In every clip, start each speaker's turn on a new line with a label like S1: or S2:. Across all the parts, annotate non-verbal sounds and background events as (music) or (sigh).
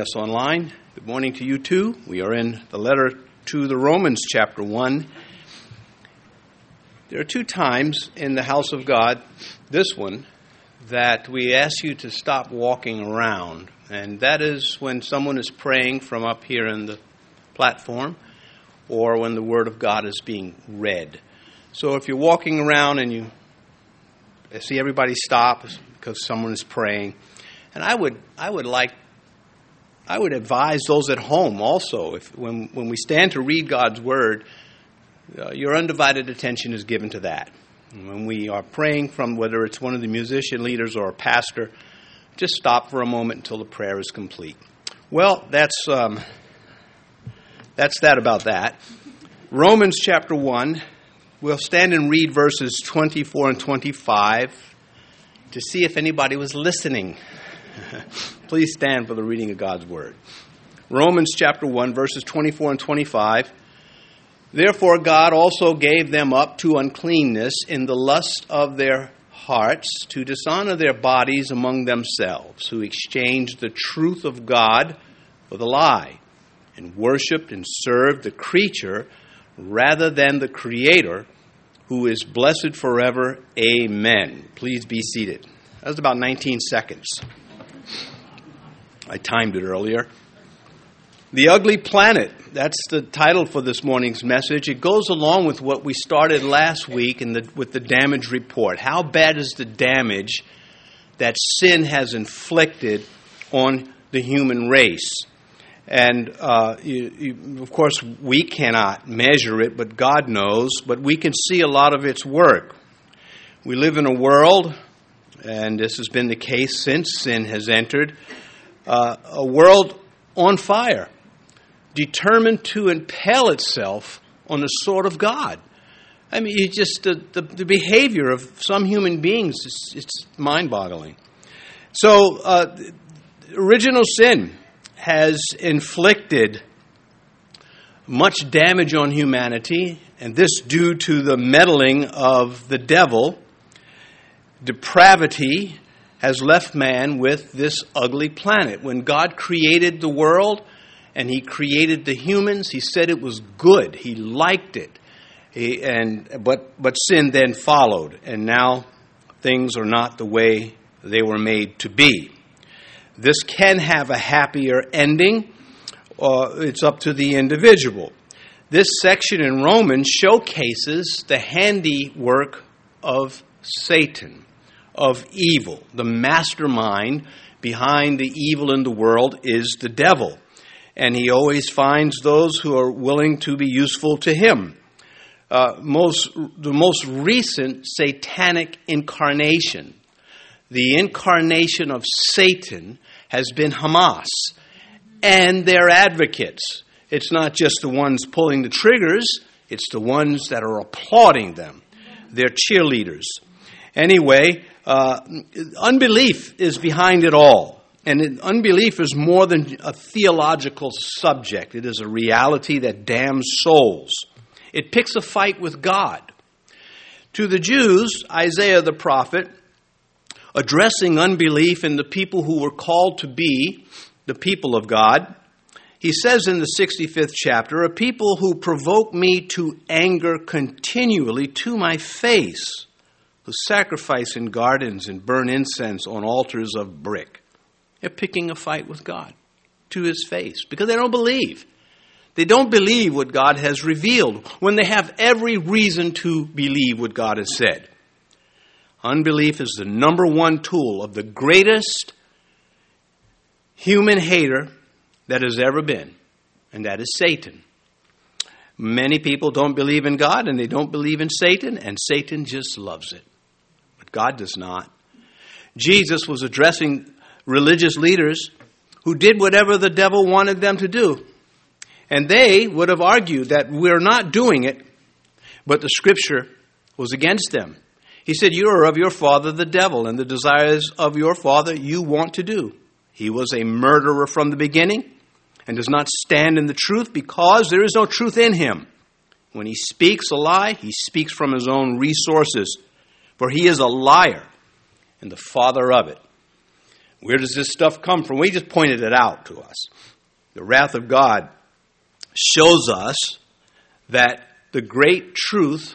S1: joining us online. Good morning to you too. We are in the letter to the Romans, chapter 1. There are two times in the house of God, this one, that we ask you to stop walking around. And that is when someone is praying from up here in the platform or when the Word of God is being read. So if you're walking around and you see everybody stop because someone is praying, and I would, I would like, I would advise those at home also, if when, when we stand to read God's Word, uh, your undivided attention is given to that. When we are praying from whether it's one of the musician leaders or a pastor, just stop for a moment until the prayer is complete. Well, that's um, that's that about that. Romans chapter 1. We'll stand and read verses 24 and 25 to see if anybody was listening. (laughs) Please stand for the reading of God's word. Romans chapter 1, verses 24 and 25. Therefore, God also gave them up to uncleanness in the lust of their hearts to dishonor their bodies among themselves, who exchanged the truth of God for the lie, and worshiped and served the creature rather than the Creator, who is blessed forever. Amen. Please be seated. That was about 19 seconds. I timed it earlier. The Ugly Planet, that's the title for this morning's message. It goes along with what we started last week in the, with the damage report. How bad is the damage that sin has inflicted on the human race? And uh, you, you, of course, we cannot measure it, but God knows. But we can see a lot of its work. We live in a world, and this has been the case since sin has entered, uh, a world on fire, determined to impale itself on the sword of God. I mean, it's just the, the, the behavior of some human beings, it's, it's mind boggling. So, uh, original sin has inflicted much damage on humanity, and this due to the meddling of the devil. Depravity has left man with this ugly planet. When God created the world and He created the humans, He said it was good. He liked it. He, and, but, but sin then followed, and now things are not the way they were made to be. This can have a happier ending. Uh, it's up to the individual. This section in Romans showcases the handiwork of Satan of evil. The mastermind behind the evil in the world is the devil. And he always finds those who are willing to be useful to him. Uh, most, the most recent satanic incarnation, the incarnation of Satan, has been Hamas and their advocates. It's not just the ones pulling the triggers, it's the ones that are applauding them. They're cheerleaders. Anyway, uh, unbelief is behind it all. And it, unbelief is more than a theological subject, it is a reality that damns souls. It picks a fight with God. To the Jews, Isaiah the prophet, addressing unbelief in the people who were called to be the people of God, he says in the 65th chapter, A people who provoke me to anger continually to my face who sacrifice in gardens and burn incense on altars of brick. They're picking a fight with God to his face because they don't believe. They don't believe what God has revealed when they have every reason to believe what God has said. Unbelief is the number one tool of the greatest human hater that has ever been, and that is Satan. Many people don't believe in God and they don't believe in Satan, and Satan just loves it. God does not. Jesus was addressing religious leaders who did whatever the devil wanted them to do. And they would have argued that we're not doing it, but the scripture was against them. He said, You are of your father the devil, and the desires of your father you want to do. He was a murderer from the beginning and does not stand in the truth because there is no truth in him. When he speaks a lie, he speaks from his own resources for he is a liar and the father of it. Where does this stuff come from? We just pointed it out to us. The wrath of God shows us that the great truth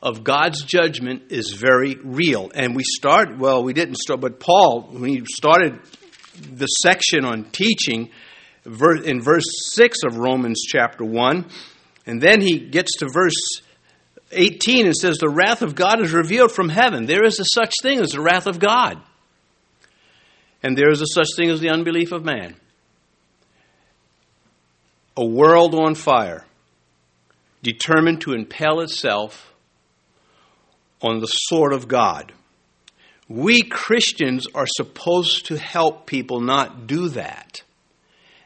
S1: of God's judgment is very real. And we start, well, we didn't start, but Paul, when he started the section on teaching in verse 6 of Romans chapter 1, and then he gets to verse 18 and says, The wrath of God is revealed from heaven. There is a such thing as the wrath of God. And there is a such thing as the unbelief of man. A world on fire, determined to impel itself on the sword of God. We Christians are supposed to help people not do that.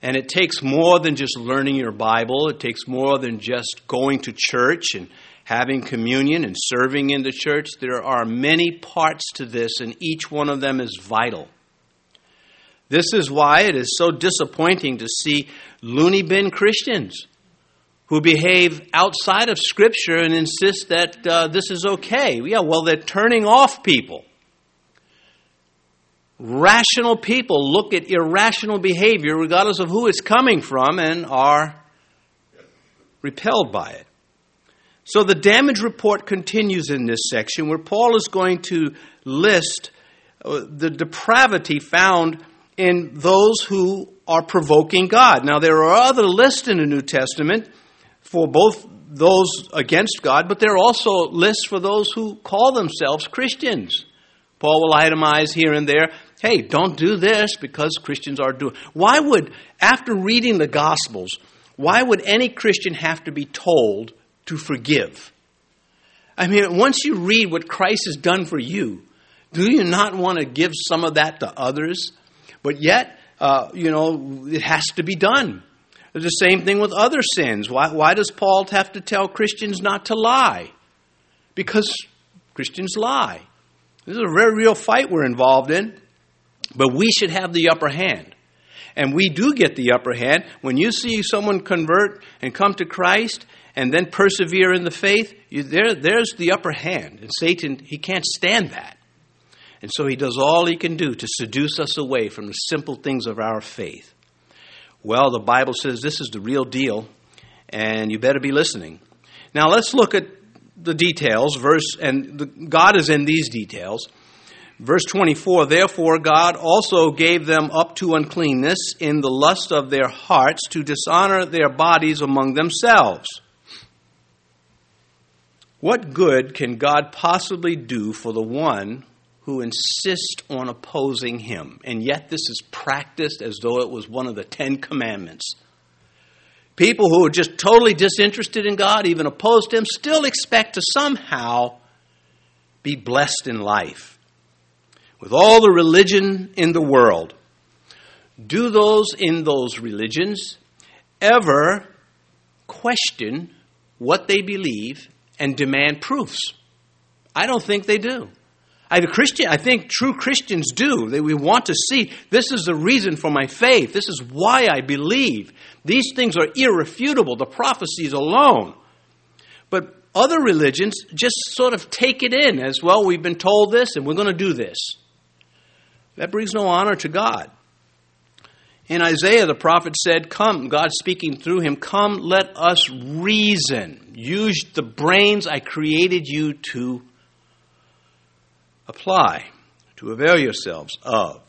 S1: And it takes more than just learning your Bible, it takes more than just going to church and having communion and serving in the church. There are many parts to this, and each one of them is vital. This is why it is so disappointing to see loony bin Christians who behave outside of Scripture and insist that uh, this is okay. Yeah, well, they're turning off people. Rational people look at irrational behavior, regardless of who it's coming from, and are repelled by it. So the damage report continues in this section where Paul is going to list uh, the depravity found in those who are provoking God. Now, there are other lists in the New Testament for both those against God, but there are also lists for those who call themselves Christians. Paul will itemize here and there, hey, don't do this because Christians are doing. Why would, after reading the Gospels, why would any Christian have to be told to forgive? I mean, once you read what Christ has done for you, do you not want to give some of that to others? But yet, uh, you know, it has to be done. It's the same thing with other sins. Why, why does Paul have to tell Christians not to lie? Because Christians lie. This is a very real fight we're involved in, but we should have the upper hand. And we do get the upper hand. When you see someone convert and come to Christ and then persevere in the faith, you, there, there's the upper hand. And Satan, he can't stand that. And so he does all he can do to seduce us away from the simple things of our faith. Well, the Bible says this is the real deal, and you better be listening. Now let's look at the details. Verse and the, God is in these details. Verse 24, therefore God also gave them up to uncleanness in the lust of their hearts to dishonor their bodies among themselves. What good can God possibly do for the one who insists on opposing him. And yet, this is practiced as though it was one of the Ten Commandments. People who are just totally disinterested in God, even opposed to him, still expect to somehow be blessed in life. With all the religion in the world, do those in those religions ever question what they believe and demand proofs? I don't think they do. I, the Christian, I think true Christians do. That we want to see this is the reason for my faith. This is why I believe. These things are irrefutable, the prophecies alone. But other religions just sort of take it in as well. We've been told this and we're going to do this. That brings no honor to God. In Isaiah, the prophet said, Come, God speaking through him, come, let us reason. Use the brains I created you to apply, to avail yourselves of.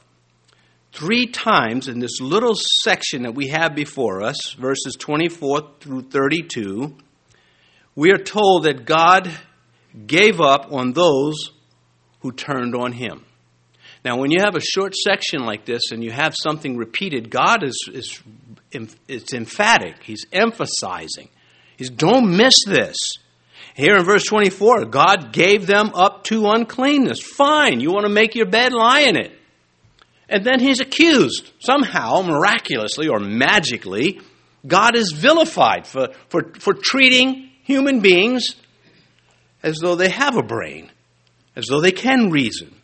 S1: Three times in this little section that we have before us, verses 24 through 32, we are told that God gave up on those who turned on him. Now, when you have a short section like this and you have something repeated, God is, is it's emphatic. He's emphasizing. He's don't miss this. Here in verse 24, God gave them up to uncleanness. Fine, you want to make your bed, lie in it. And then he's accused. Somehow, miraculously or magically, God is vilified for, for, for treating human beings as though they have a brain, as though they can reason.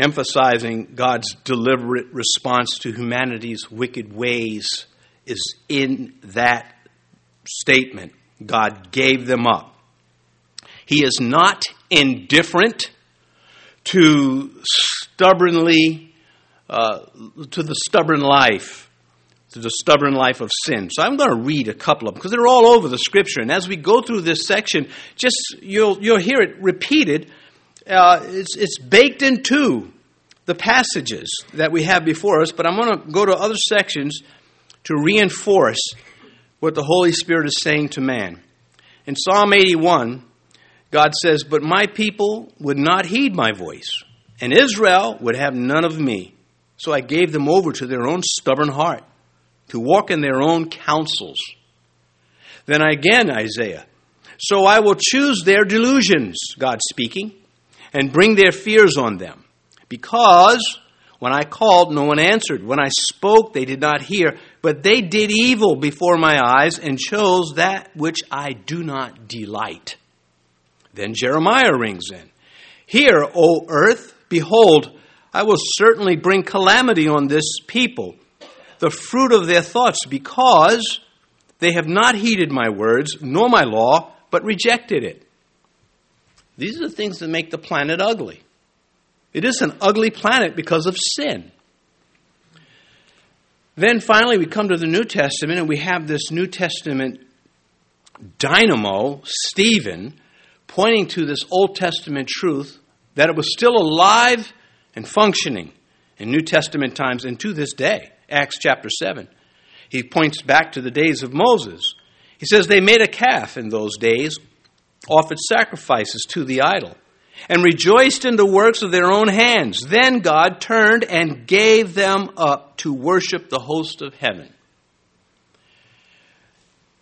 S1: Emphasizing God's deliberate response to humanity's wicked ways is in that statement. God gave them up. He is not indifferent to stubbornly, uh, to the stubborn life, to the stubborn life of sin. So I'm going to read a couple of them because they're all over the scripture. And as we go through this section, just you'll you'll hear it repeated. Uh, it's it's baked into the passages that we have before us. But I'm going to go to other sections to reinforce what the Holy Spirit is saying to man. In Psalm 81, God says, But my people would not heed my voice, and Israel would have none of me. So I gave them over to their own stubborn heart, to walk in their own counsels. Then again, Isaiah, So I will choose their delusions, God speaking, and bring their fears on them. Because when I called, no one answered. When I spoke, they did not hear. But they did evil before my eyes and chose that which I do not delight. Then Jeremiah rings in. Hear, O earth, behold, I will certainly bring calamity on this people, the fruit of their thoughts, because they have not heeded my words, nor my law, but rejected it. These are the things that make the planet ugly. It is an ugly planet because of sin. Then finally, we come to the New Testament, and we have this New Testament dynamo, Stephen, pointing to this Old Testament truth that it was still alive and functioning in New Testament times and to this day. Acts chapter 7. He points back to the days of Moses. He says they made a calf in those days, offered sacrifices to the idol and rejoiced in the works of their own hands. Then God turned and gave them up to worship the host of heaven.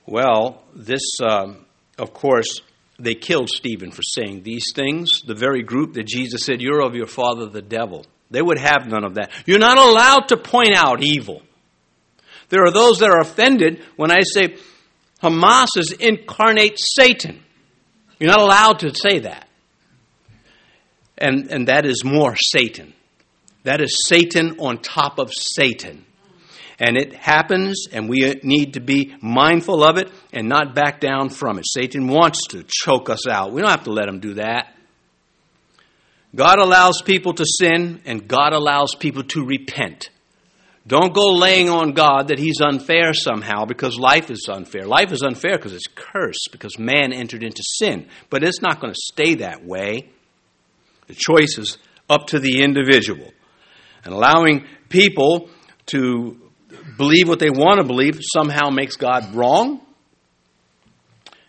S1: Well, this, um, of course, they killed Stephen for saying these things. The very group that Jesus said, You're of your father, the devil. They would have none of that. You're not allowed to point out evil. There are those that are offended when I say Hamas is incarnate Satan. You're not allowed to say that and, and that is more Satan. That is Satan on top of Satan. And it happens, and we need to be mindful of it and not back down from it. Satan wants to choke us out. We don't have to let him do that. God allows people to sin, and God allows people to repent. Don't go laying on God that He's unfair somehow because life is unfair. Life is unfair because it's cursed, because man entered into sin. But it's not going to stay that way. The choice is up to the individual. And allowing people to believe what they want to believe somehow makes God wrong.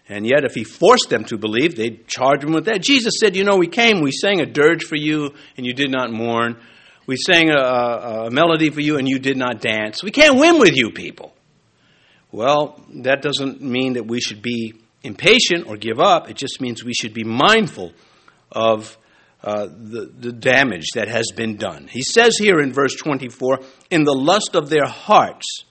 S1: And yet, if he forced them to believe, they'd charge him with that. Jesus said, You know, we came, we sang a dirge for you, and you did not mourn. We sang a, a, melody for you, and you did not dance. We can't win with you people. Well, that doesn't mean that we should be impatient or give up. It just means we should be mindful of uh, the, the damage that has been done. He says here in verse 24, in the lust of their hearts.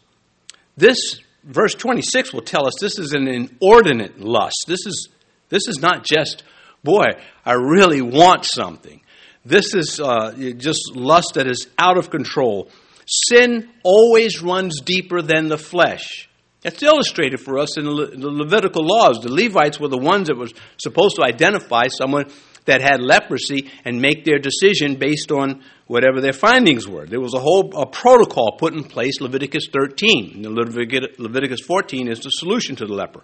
S1: This, verse 26 will tell us this is an inordinate lust. This is, this is not just, boy, I really want something. This is uh, just lust that is out of control. Sin always runs deeper than the flesh. That's illustrated for us in the Levitical laws. The Levites were the ones that were supposed to identify someone that had leprosy and make their decision based on whatever their findings were. There was a whole a protocol put in place, Leviticus 13. Leviticus 14 is the solution to the leper.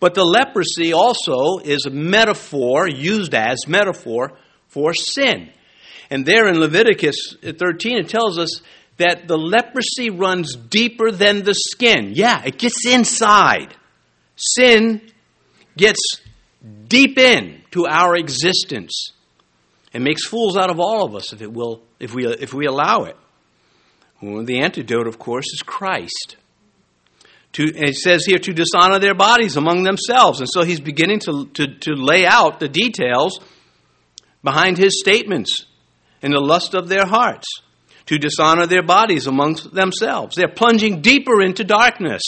S1: But the leprosy also is a metaphor, used as metaphor for sin. And there in Leviticus 13, it tells us that the leprosy runs deeper than the skin. Yeah, it gets inside. Sin gets deep in to our existence and makes fools out of all of us if it will if we if we allow it. Well, the antidote, of course, is Christ. To, it says here to dishonor their bodies among themselves. And so he's beginning to, to, to lay out the details behind his statements in the lust of their hearts. To dishonor their bodies amongst themselves. They're plunging deeper into darkness.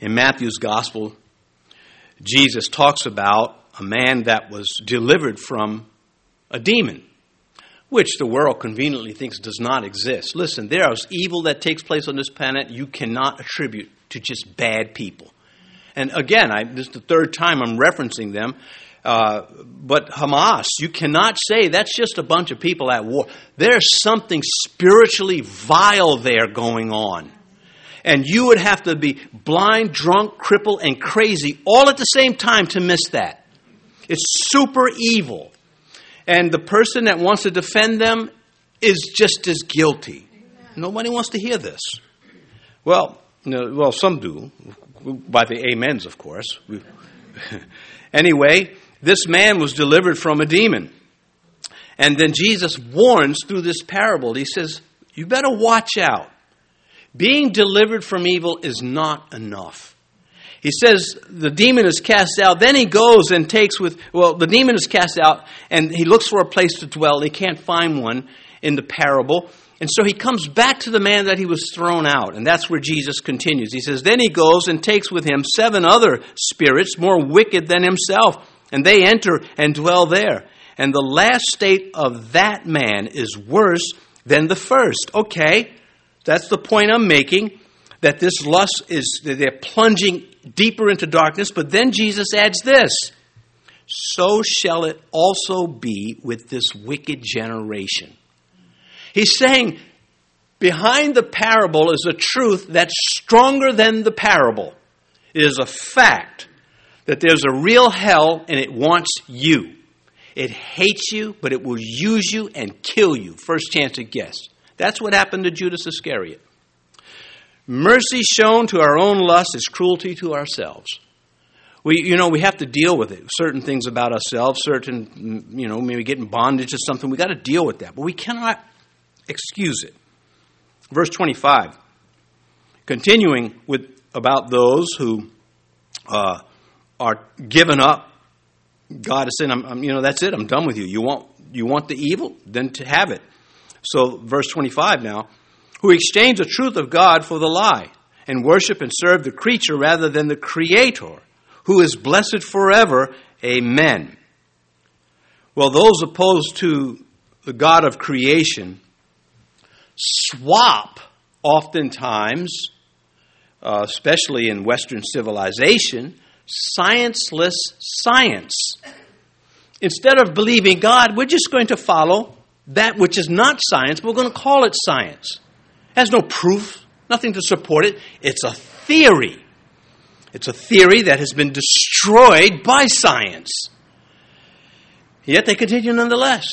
S1: In Matthew's gospel, Jesus talks about a man that was delivered from a demon, which the world conveniently thinks does not exist. Listen, there is evil that takes place on this planet you cannot attribute to just bad people. And again, I, this is the third time I'm referencing them. Uh, but Hamas, you cannot say that's just a bunch of people at war. There's something spiritually vile there going on. And you would have to be blind, drunk, crippled, and crazy all at the same time to miss that. It's super evil. And the person that wants to defend them is just as guilty. Nobody wants to hear this. Well, know, well, some do, by the amens, of course. (laughs) anyway, this man was delivered from a demon. And then Jesus warns through this parable. He says, You better watch out. Being delivered from evil is not enough. He says the demon is cast out. Then he goes and takes with, well, the demon is cast out and he looks for a place to dwell. He can't find one in the parable. And so he comes back to the man that he was thrown out. And that's where Jesus continues. He says, Then he goes and takes with him seven other spirits more wicked than himself. And they enter and dwell there. And the last state of that man is worse than the first. Okay, that's the point I'm making. That this lust is, they're plunging deeper into darkness. But then Jesus adds this So shall it also be with this wicked generation. He's saying behind the parable is a truth that's stronger than the parable. It is a fact that there's a real hell and it wants you. It hates you, but it will use you and kill you. First chance it gets. That's what happened to Judas Iscariot. Mercy shown to our own lust is cruelty to ourselves. We, you know, we have to deal with it. Certain things about ourselves, certain, you know, maybe getting bondage to something, we got to deal with that. But we cannot excuse it. Verse 25, continuing with about those who uh, are given up. God is saying, I'm, I'm, you know, that's it. I'm done with you. You want, you want the evil? Then to have it. So, verse 25 now, who exchange the truth of God for the lie, and worship and serve the creature rather than the Creator, who is blessed forever. Amen. Well, those opposed to the God of creation swap oftentimes, uh, especially in Western civilization, scienceless science. Instead of believing God, we're just going to follow that which is not science, we're going to call it science. It has no proof, nothing to support it. It's a theory. It's a theory that has been destroyed by science. Yet they continue nonetheless.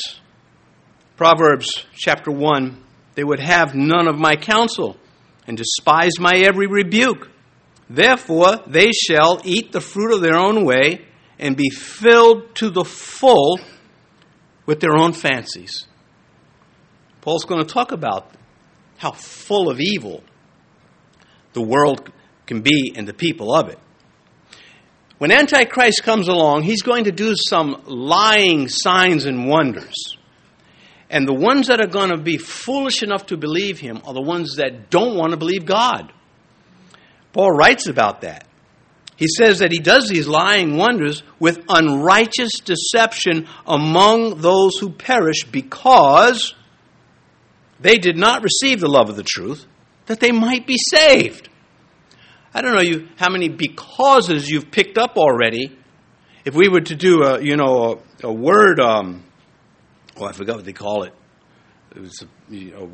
S1: Proverbs chapter 1 they would have none of my counsel and despise my every rebuke. Therefore, they shall eat the fruit of their own way and be filled to the full with their own fancies. Paul's going to talk about how full of evil the world can be and the people of it. When Antichrist comes along, he's going to do some lying signs and wonders. And the ones that are going to be foolish enough to believe him are the ones that don't want to believe God. Paul writes about that. He says that he does these lying wonders with unrighteous deception among those who perish because they did not receive the love of the truth that they might be saved. I don't know you how many becauses you've picked up already. If we were to do a you know a, a word um, oh, I forgot what they call it. It was, you, know,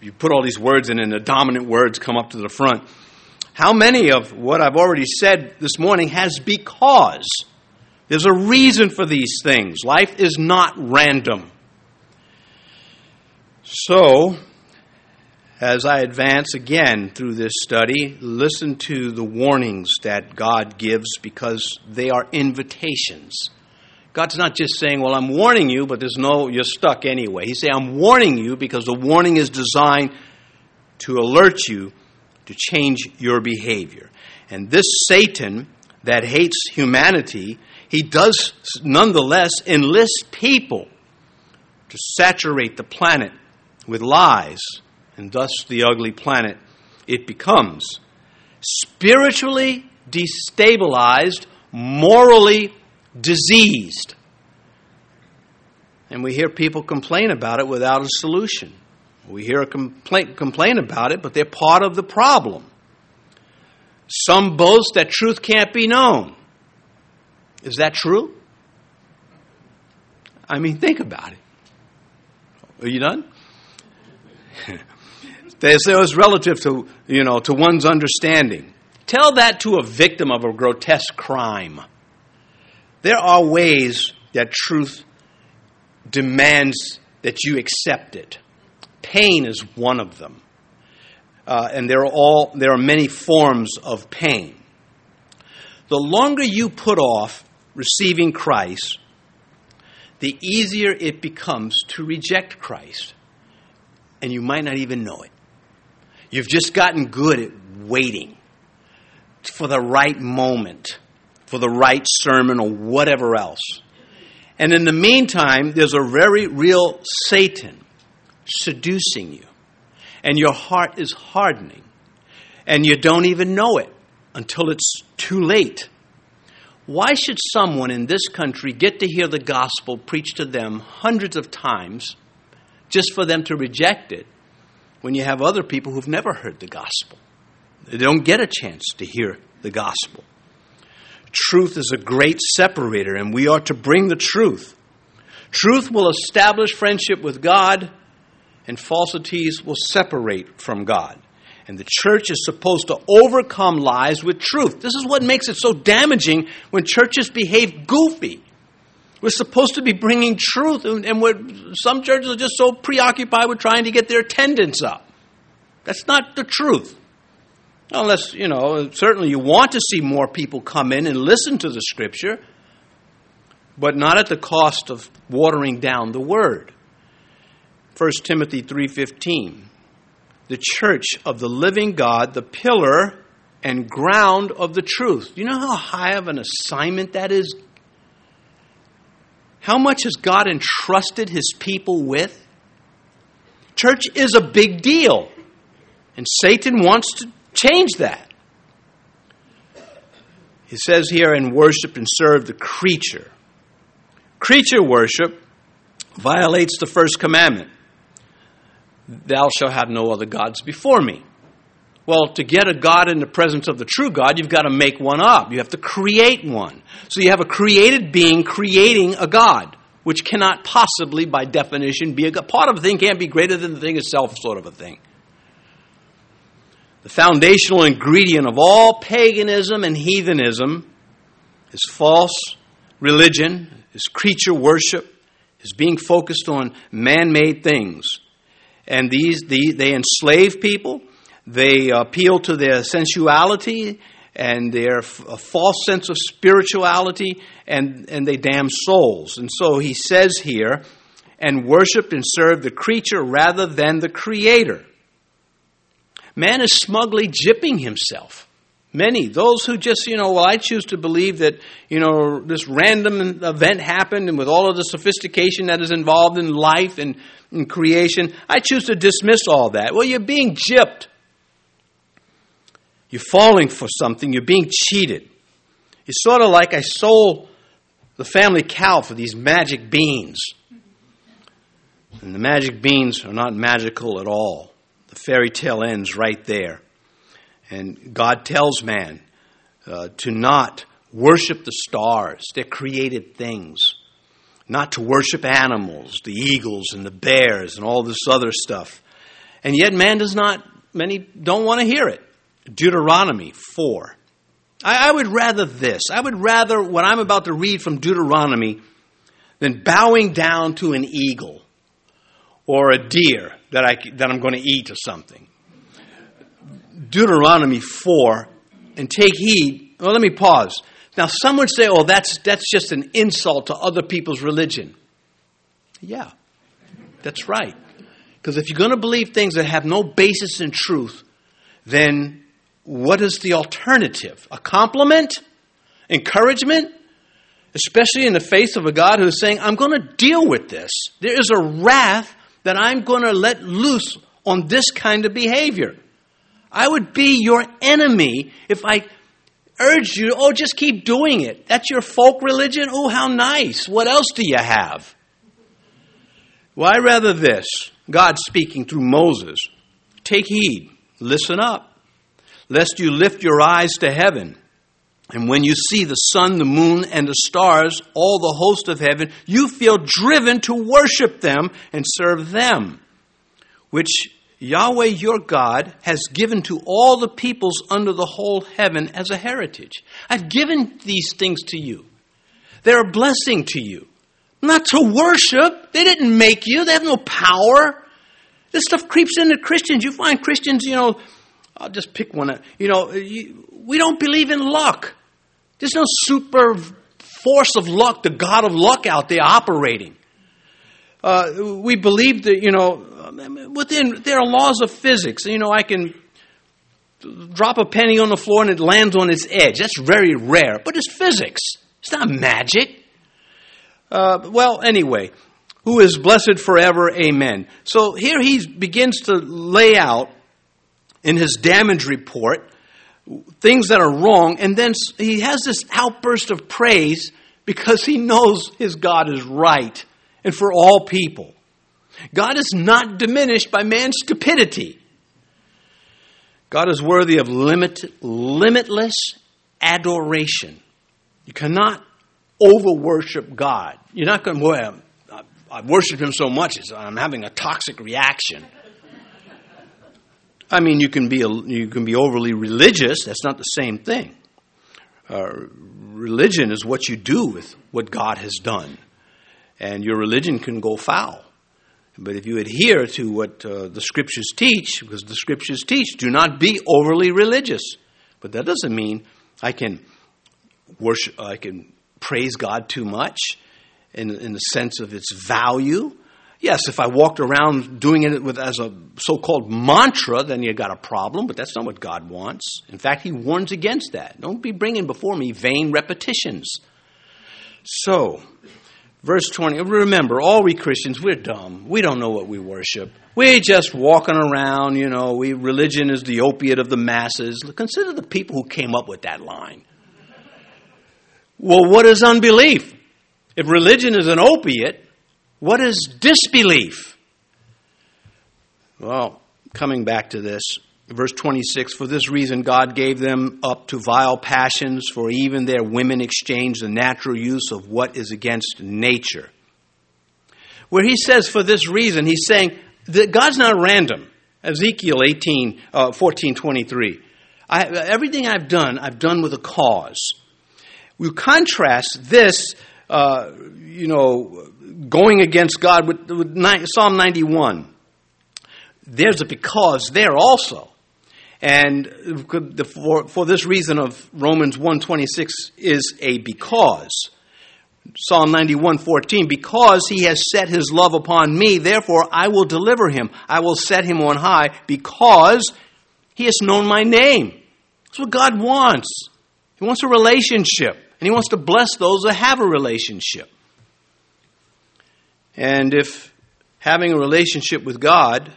S1: you put all these words in, and the dominant words come up to the front. How many of what I've already said this morning has because? There's a reason for these things. Life is not random. So, as I advance again through this study, listen to the warnings that God gives because they are invitations. God's not just saying, Well, I'm warning you, but there's no, you're stuck anyway. He's saying, I'm warning you because the warning is designed to alert you to change your behavior. And this Satan that hates humanity, he does nonetheless enlist people to saturate the planet with lies, and thus the ugly planet it becomes. Spiritually destabilized, morally diseased. And we hear people complain about it without a solution. We hear a complaint, complain about it, but they're part of the problem. Some boast that truth can't be known. Is that true? I mean, think about it. Are you done? (laughs) they say it's relative to, you know, to one's understanding. Tell that to a victim of a grotesque crime. There are ways that truth demands that you accept it. Pain is one of them. Uh, and there are all there are many forms of pain. The longer you put off receiving Christ, the easier it becomes to reject Christ. And you might not even know it. You've just gotten good at waiting for the right moment, for the right sermon, or whatever else. And in the meantime, there's a very real Satan seducing you. And your heart is hardening. And you don't even know it until it's too late. Why should someone in this country get to hear the gospel preached to them hundreds of times just for them to reject it when you have other people who've never heard the gospel? They don't get a chance to hear the gospel. Truth is a great separator, and we are to bring the truth. Truth will establish friendship with God, and falsities will separate from God. And the church is supposed to overcome lies with truth. This is what makes it so damaging when churches behave goofy. We're supposed to be bringing truth, and some churches are just so preoccupied with trying to get their attendance up. That's not the truth. Unless, you know, certainly you want to see more people come in and listen to the scripture, but not at the cost of watering down the word. 1 Timothy 3:15 The church of the living God, the pillar and ground of the truth. You know how high of an assignment that is? How much has God entrusted his people with? Church is a big deal. And Satan wants to Change that. He says here, and worship and serve the creature. Creature worship violates the first commandment Thou shalt have no other gods before me. Well, to get a God in the presence of the true God, you've got to make one up. You have to create one. So you have a created being creating a God, which cannot possibly, by definition, be a God. Part of a thing can't be greater than the thing itself, sort of a thing. The foundational ingredient of all paganism and heathenism is false religion, is creature worship, is being focused on man made things. And these, the, they enslave people, they appeal to their sensuality and their false sense of spirituality, and, and they damn souls. And so he says here, and worship and serve the creature rather than the creator. Man is smugly jipping himself. Many, those who just, you know, well, I choose to believe that, you know, this random event happened and with all of the sophistication that is involved in life and in creation, I choose to dismiss all that. Well, you're being gypped. You're falling for something. You're being cheated. It's sort of like I sold the family cow for these magic beans. And the magic beans are not magical at all. The fairy tale ends right there. And God tells man uh, to not worship the stars, they're created things, not to worship animals, the eagles and the bears and all this other stuff. And yet, man does not, many don't want to hear it. Deuteronomy 4. I, I would rather this. I would rather what I'm about to read from Deuteronomy than bowing down to an eagle or a deer that, I, that I'm going to eat or something. Deuteronomy 4, and take heed. Well, let me pause. Now, some would say, oh, that's, that's just an insult to other people's religion. Yeah, that's right. Because if you're going to believe things that have no basis in truth, then what is the alternative? A compliment? Encouragement? Especially in the face of a God who is saying, I'm going to deal with this. There is a wrath that I'm going to let loose on this kind of behavior. I would be your enemy if I urged you, oh, just keep doing it. That's your folk religion? Oh, how nice. What else do you have? I rather this God speaking through Moses. Take heed, listen up, lest you lift your eyes to heaven And when you see the sun, the moon, and the stars, all the host of heaven, you feel driven to worship them and serve them, which Yahweh your God has given to all the peoples under the whole heaven as a heritage. I've given these things to you. They're a blessing to you. Not to worship. They didn't make you. They have no power. This stuff creeps into Christians. You find Christians, you know, I'll just pick one. Up. You know, you, we don't believe in luck. There's no super force of luck, the God of luck out there operating. Uh, we believe that, you know, within, there are laws of physics. You know, I can drop a penny on the floor and it lands on its edge. That's very rare, but it's physics. It's not magic. Uh, well, anyway, who is blessed forever, amen. So here he begins to lay out in his damage report things that are wrong, and then he has this outburst of praise because he knows his God is right and for all people. God is not diminished by man's stupidity. God is worthy of limit, limitless adoration. You cannot over worship God. You're not going, I worship Him so much, I'm having a toxic reaction. I mean, you can be a, you can be overly religious. That's not the same thing. Uh, religion is what you do with what God has done, and your religion can go foul. But if you adhere to what uh, the scriptures teach, because the scriptures teach, do not be overly religious. But that doesn't mean I can worship, I can praise God too much in, in the sense of its value. Yes, if I walked around doing it with, as a so called mantra, then you got a problem, but that's not what God wants. In fact, He warns against that. Don't be bringing before me vain repetitions. So, verse 20, remember, all we Christians, we're dumb. We don't know what we worship. We're just walking around, you know, we, religion is the opiate of the masses. Consider the people who came up with that line. Well, what is unbelief? If religion is an opiate, what is disbelief? Well, coming back to this, verse 26 For this reason, God gave them up to vile passions, for even their women exchanged the natural use of what is against nature. Where he says, For this reason, he's saying that God's not random. Ezekiel 18, uh, 14, 23. I, everything I've done, I've done with a cause. We contrast this, uh, you know, going against God with, with Psalm 91. There's a because there also. And for, for this reason of Romans 1.26 is a because. Psalm 91:14 because he has set his love upon me therefore I will deliver him. I will set him on high because he has known my name. That's what God wants. He wants a relationship and he wants to bless those that have a relationship. And if having a relationship with God,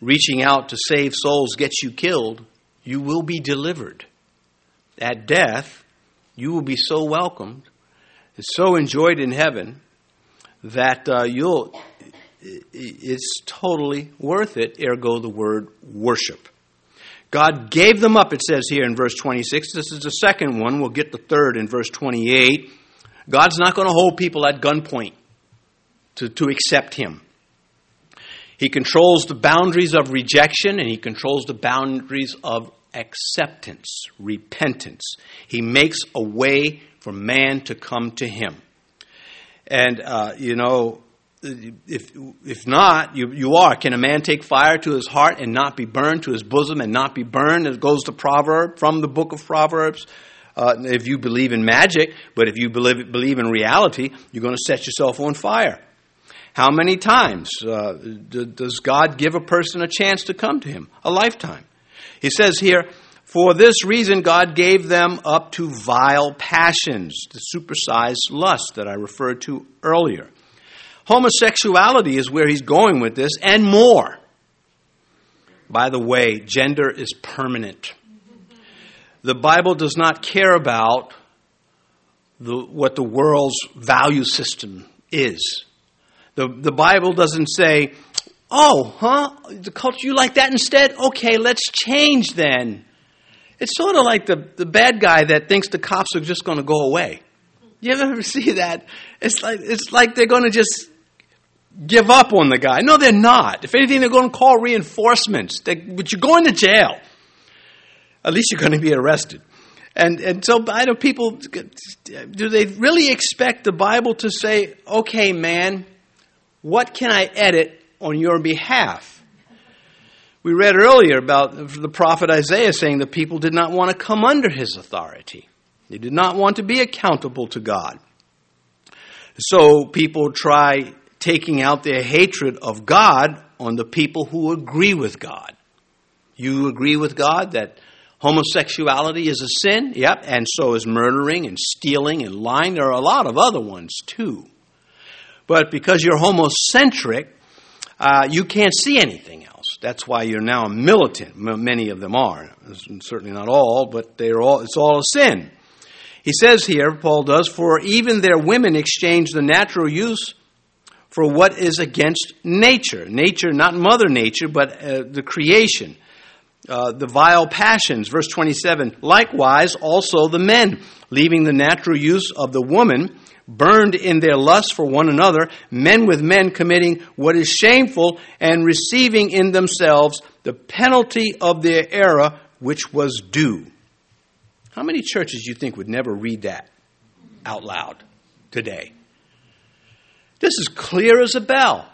S1: reaching out to save souls, gets you killed, you will be delivered. At death, you will be so welcomed, so enjoyed in heaven, that uh, you'll, it's totally worth it, ergo the word worship. God gave them up, it says here in verse 26. This is the second one. We'll get the third in verse 28. God's not going to hold people at gunpoint to, to accept Him. He controls the boundaries of rejection and He controls the boundaries of acceptance, repentance. He makes a way for man to come to Him. And, uh, you know, if, if not, you, you are. Can a man take fire to his heart and not be burned, to his bosom and not be burned? It goes to Proverb, from the book of Proverbs. Uh, if you believe in magic, but if you believe, believe in reality, you're going to set yourself on fire. How many times uh, does God give a person a chance to come to Him? A lifetime. He says here, for this reason, God gave them up to vile passions, the supersized lust that I referred to earlier. Homosexuality is where he's going with this, and more. By the way, gender is permanent. The Bible does not care about the, what the world's value system is. The, the Bible doesn't say, oh, huh? The culture, you like that instead? Okay, let's change then. It's sort of like the, the bad guy that thinks the cops are just going to go away. You ever (laughs) see that? It's like, it's like they're going to just give up on the guy. No, they're not. If anything, they're going to call reinforcements. They, but you're going to jail. At least you're going to be arrested. And, and so I know people, do they really expect the Bible to say, okay, man, what can I edit on your behalf? We read earlier about the prophet Isaiah saying the people did not want to come under his authority. They did not want to be accountable to God. So people try taking out their hatred of God on the people who agree with God. You agree with God that homosexuality is a sin? Yep, and so is murdering and stealing and lying. There are a lot of other ones too. But because you're homocentric, uh, you can't see anything else. That's why you're now a militant. Many of them are. Certainly not all, but they're all, it's all a sin. He says here, Paul does, for even their women exchange the natural use for what is against nature. Nature, not Mother Nature, but uh, the creation. Uh, the vile passions, verse 27. Likewise, also the men, leaving the natural use of the woman, burned in their lust for one another, men with men committing what is shameful and receiving in themselves the penalty of their error which was due. How many churches do you think would never read that out loud today? This is clear as a bell.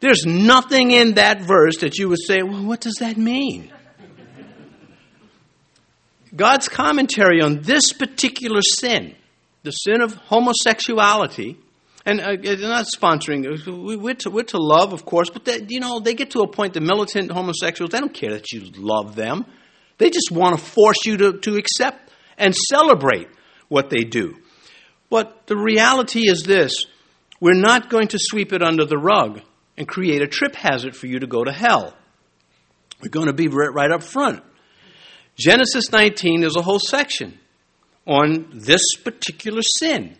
S1: There's nothing in that verse that you would say, well, what does that mean? God's commentary on this particular sin the sin of homosexuality, and uh, not sponsoring. We're to, we're to love, of course, but you know they get to a point. The militant homosexuals, they don't care that you love them. They just want to force you to, to accept and celebrate what they do. But the reality is this: we're not going to sweep it under the rug and create a trip hazard for you to go to hell. We're going to be right up front. Genesis 19 is a whole section on this particular sin.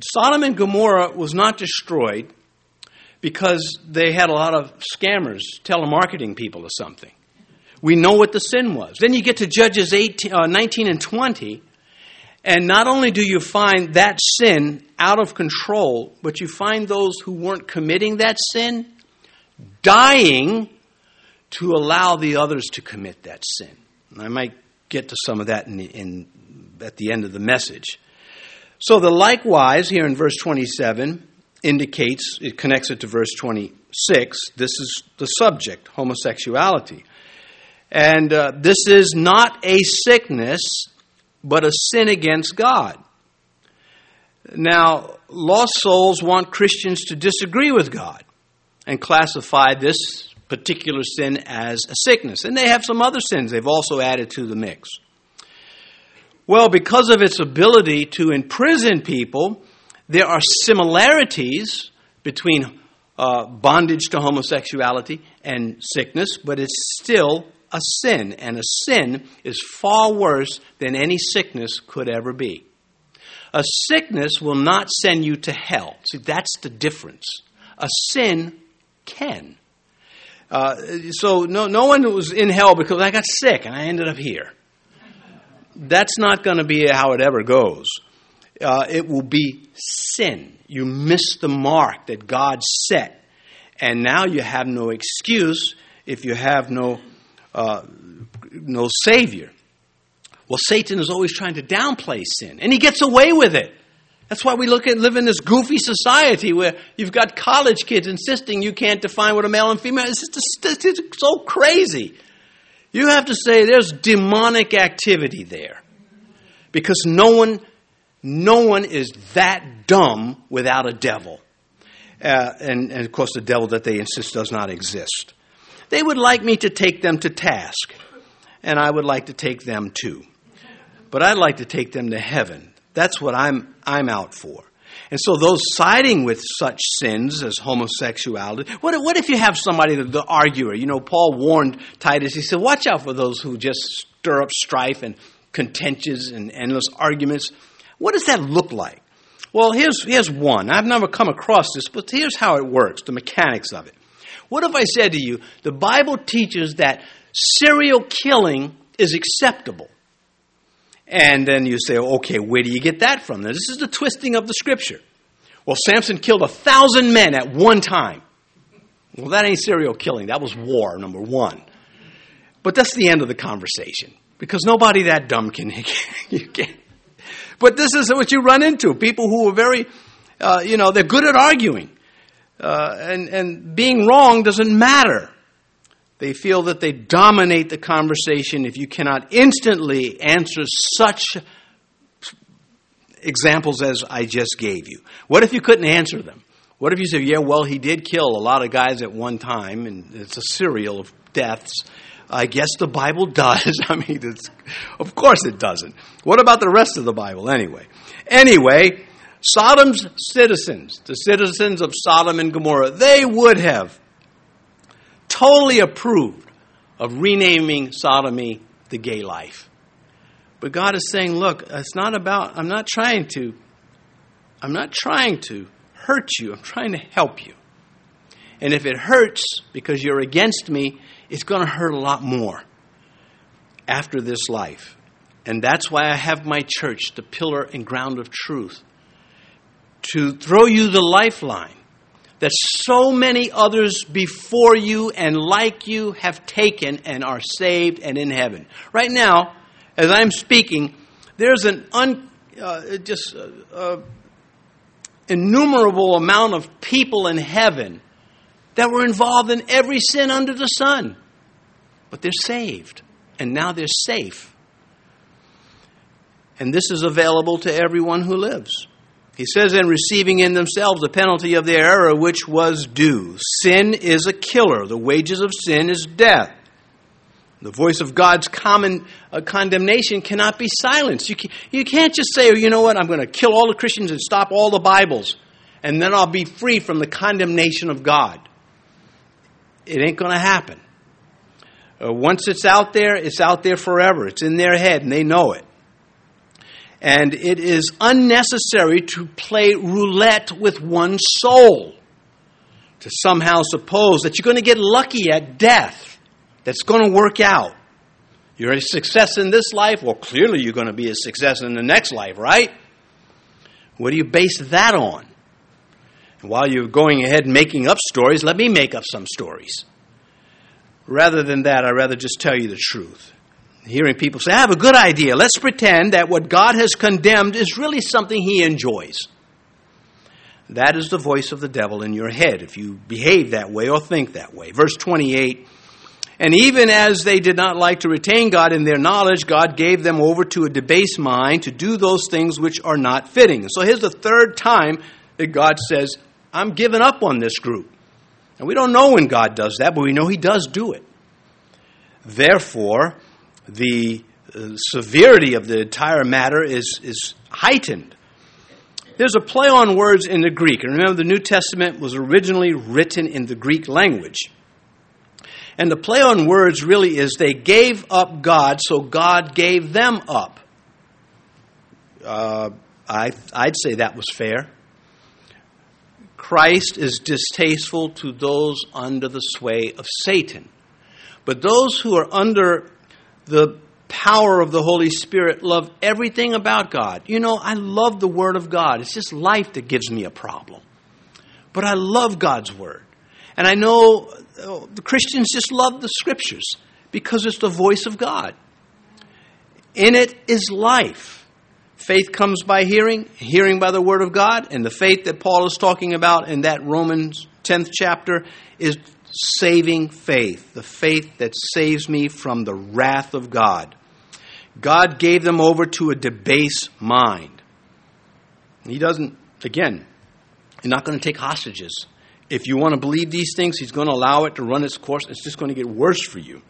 S1: Sodom and Gomorrah was not destroyed because they had a lot of scammers, telemarketing people or something. We know what the sin was. Then you get to Judges 18, uh, 19 and 20, and not only do you find that sin out of control, but you find those who weren't committing that sin dying to allow the others to commit that sin. And I might get to some of that in, in at the end of the message. So the likewise here in verse 27 indicates, it connects it to verse 26. This is the subject, homosexuality. And uh, this is not a sickness, but a sin against God. Now, lost souls want Christians to disagree with God and classify this particular sin as a sickness. And they have some other sins they've also added to the mix. Well, because of its ability to imprison people, there are similarities between uh, bondage to homosexuality and sickness, but it's still a sin, and a sin is far worse than any sickness could ever be. A sickness will not send you to hell. See, that's the difference. A sin can. Uh, so no, no one was in hell because I got sick and I ended up here that's not going to be how it ever goes. Uh, it will be sin. You miss the mark that God set. And now you have no excuse if you have no, uh, no Savior. Well, Satan is always trying to downplay sin, and he gets away with it. That's why we look at live in this goofy society where you've got college kids insisting you can't define what a male and female is. It's, just, it's so crazy. You have to say there's demonic activity there. Because no one, no one is that dumb without a devil. Uh, and, and of course, the devil that they insist does not exist. They would like me to take them to task, and I would like to take them too. But I'd like to take them to heaven. That's what I'm, I'm out for. And so those siding with such sins as homosexuality, what, what if you have somebody, the, the arguer? You know, Paul warned Titus, he said, watch out for those who just stir up strife and contentious and endless arguments. What does that look like? Well, here's, here's one. I've never come across this, but here's how it works, the mechanics of it. What if I said to you, the Bible teaches that serial killing is acceptable. And then you say, okay, where do you get that from? Now, this is the twisting of the scripture. Well, Samson killed a thousand men at one time. Well, that ain't serial killing. That was war, number one. But that's the end of the conversation because nobody that dumb can. (laughs) you can but this is what you run into people who are very, uh, you know, they're good at arguing. Uh, and, and being wrong doesn't matter. They feel that they dominate the conversation if you cannot instantly answer such examples as I just gave you. What if you couldn't answer them? What if you said, yeah, well, he did kill a lot of guys at one time, and it's a serial of deaths. I guess the Bible does. (laughs) I mean, of course it doesn't. What about the rest of the Bible anyway? Anyway, Sodom's citizens, the citizens of Sodom and Gomorrah, they would have totally approved of renaming sodomy the gay life. But God is saying, look, it's not about, I'm not trying to, I'm not trying to hurt you, I'm trying to help you. And if it hurts because you're against me, it's going to hurt a lot more after this life. And that's why I have my church, the pillar and ground of truth, to throw you the lifeline that so many others before you and like you have taken and are saved and in heaven. Right now, as I'm speaking, there's an un, uh, just uh, uh, innumerable amount of people in heaven that were involved in every sin under the sun. But they're saved, and now they're safe. And this is available to everyone who lives. He says, and receiving in themselves the penalty of their error which was due. Sin is a killer. The wages of sin is death. The voice of God's common uh, condemnation cannot be silenced. You, can, you can't just say, oh, you know what, I'm going to kill all the Christians and stop all the Bibles, and then I'll be free from the condemnation of God. It ain't going to happen. Uh, once it's out there, it's out there forever. It's in their head, and they know it. And it is unnecessary to play roulette with one's soul. To somehow suppose that you're going to get lucky at death, that's going to work out. You're a success in this life, well, clearly you're going to be a success in the next life, right? What do you base that on? And while you're going ahead making up stories, let me make up some stories. Rather than that, I'd rather just tell you the truth. Hearing people say, I have a good idea. Let's pretend that what God has condemned is really something He enjoys. That is the voice of the devil in your head if you behave that way or think that way. Verse 28 And even as they did not like to retain God in their knowledge, God gave them over to a debased mind to do those things which are not fitting. So here's the third time that God says, I'm giving up on this group. And we don't know when God does that, but we know He does do it. Therefore, the uh, severity of the entire matter is, is heightened. There's a play on words in the Greek. And remember, the New Testament was originally written in the Greek language. And the play on words really is they gave up God, so God gave them up. Uh, I, I'd say that was fair. Christ is distasteful to those under the sway of Satan. But those who are under the power of the Holy Spirit love everything about God. You know, I love the Word of God. It's just life that gives me a problem. But I love God's Word. And I know uh, the Christians just love the Scriptures because it's the voice of God. In it is life. Faith comes by hearing, hearing by the Word of God, and the faith that Paul is talking about in that Romans 10th chapter is saving faith, the faith that saves me from the wrath of God. God gave them over to a debased mind. He doesn't, again, he's not going to take hostages. If you want to believe these things, he's going to allow it to run its course. It's just going to get worse for you.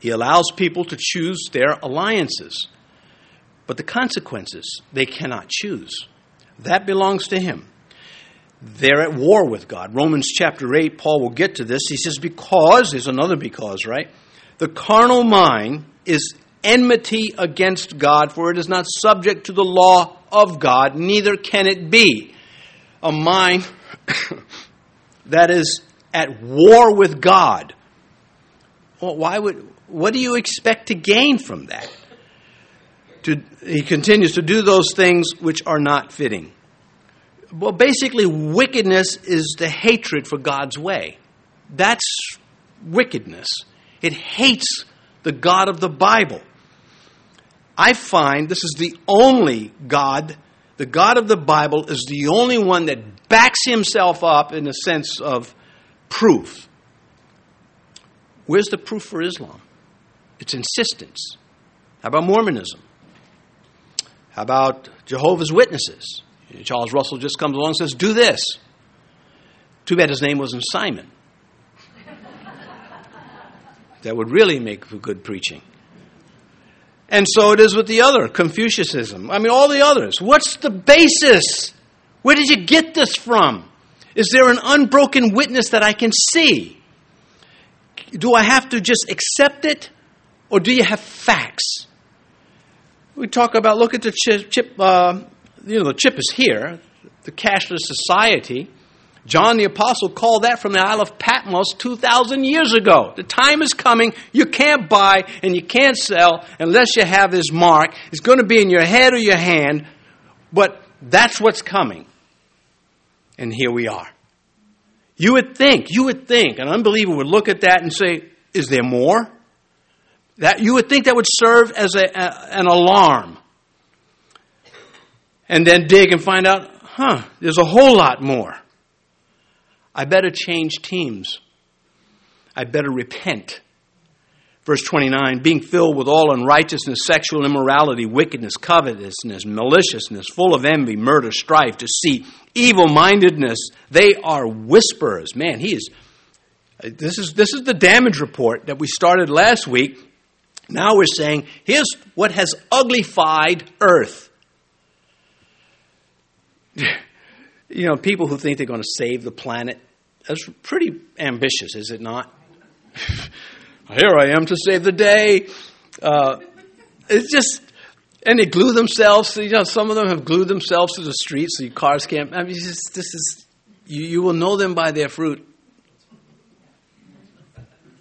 S1: He allows people to choose their alliances. But the consequences, they cannot choose. That belongs to him. They're at war with God. Romans chapter 8, Paul will get to this. He says, Because, there's another because, right? The carnal mind is enmity against God, for it is not subject to the law of God, neither can it be. A mind (coughs) that is at war with God Well, why would, what do you expect to gain from that? To, he continues to do those things which are not fitting. Well, basically, wickedness is the hatred for God's way. That's wickedness. It hates the God of the Bible. I find this is the only God, the God of the Bible is the only one that backs himself up in the sense of proof. Where's the proof for Islam? Its insistence. How about Mormonism? How about Jehovah's Witnesses? Charles Russell just comes along and says, Do this. Too bad his name wasn't Simon. (laughs) that would really make for good preaching. And so it is with the other, Confucianism. I mean, all the others. What's the basis? Where did you get this from? Is there an unbroken witness that I can see? Do I have to just accept it? Or do you have facts? We talk about, look at the chip, uh, you know, the chip is here, the cashless society. John the Apostle called that from the Isle of Patmos 2,000 years ago. The time is coming. You can't buy and you can't sell unless you have this mark. It's going to be in your head or your hand, but that's what's coming. And here we are. You would think, you would think, an unbeliever would look at that and say, Is there more? That you would think that would serve as a, a, an alarm. And then dig and find out, huh, there's a whole lot more. I better change teams. I better repent. Verse 29 being filled with all unrighteousness, sexual immorality, wickedness, covetousness, maliciousness, full of envy, murder, strife, deceit, evil mindedness. They are whisperers. Man, he is. Uh, this is, this is the damage report that we started last week. Now we're saying, here's what has uglified earth. You know, people who think they're going to save the planet, that's pretty ambitious, is it not? (laughs) Here I am to save the day. Uh, it's just, and they glue themselves. You know, some of them have glued themselves to the streets so your cars can't. I mean, just, this is, you, you will know them by their fruit.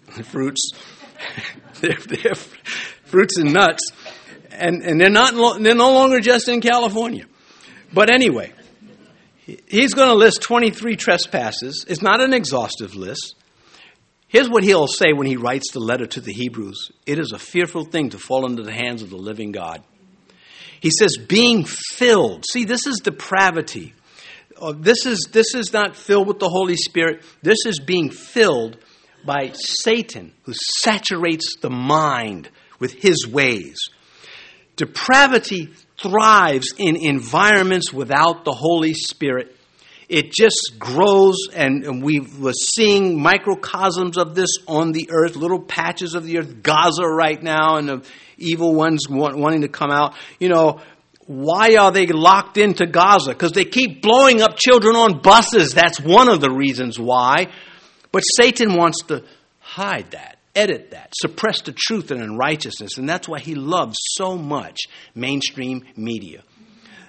S1: (laughs) Fruits. (laughs) they're, they're fruits and nuts. And, and they're, not, they're no longer just in California. But anyway, he's going to list 23 trespasses. It's not an exhaustive list. Here's what he'll say when he writes the letter to the Hebrews It is a fearful thing to fall into the hands of the living God. He says, being filled. See, this is depravity. Uh, this, is, this is not filled with the Holy Spirit. This is being filled by Satan, who saturates the mind with his ways. Depravity thrives in environments without the Holy Spirit. It just grows, and, and we were seeing microcosms of this on the earth, little patches of the earth, Gaza right now, and the evil ones want, wanting to come out. You know, why are they locked into Gaza? Because they keep blowing up children on buses. That's one of the reasons why. But Satan wants to hide that edit that, suppress the truth and unrighteousness. And that's why he loves so much mainstream media.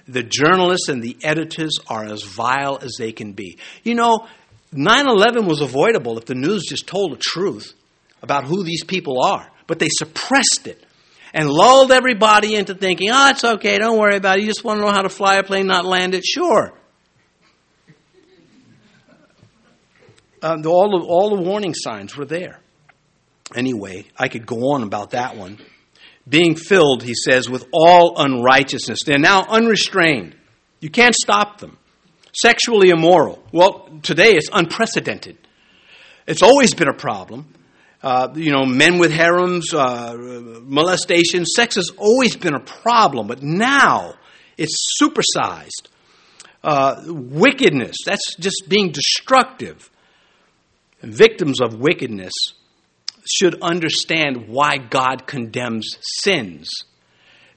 S1: The journalists and the editors are as vile as they can be. You know, 9 11 was avoidable if the news just told the truth about who these people are, but they suppressed it and lulled everybody into thinking, oh, it's okay, don't worry about it. You just want to know how to fly a plane, not land it? Sure. Um, all, all the warning signs were there. Anyway, I could go on about that one. Being filled, he says, with all unrighteousness. They're now unrestrained. You can't stop them. Sexually immoral. Well, today it's unprecedented. It's always been a problem. Uh, you know, men with harems, uh, molestation, sex has always been a problem, but now it's supersized. Uh, wickedness, that's just being destructive. And victims of wickedness should understand why God condemns sins.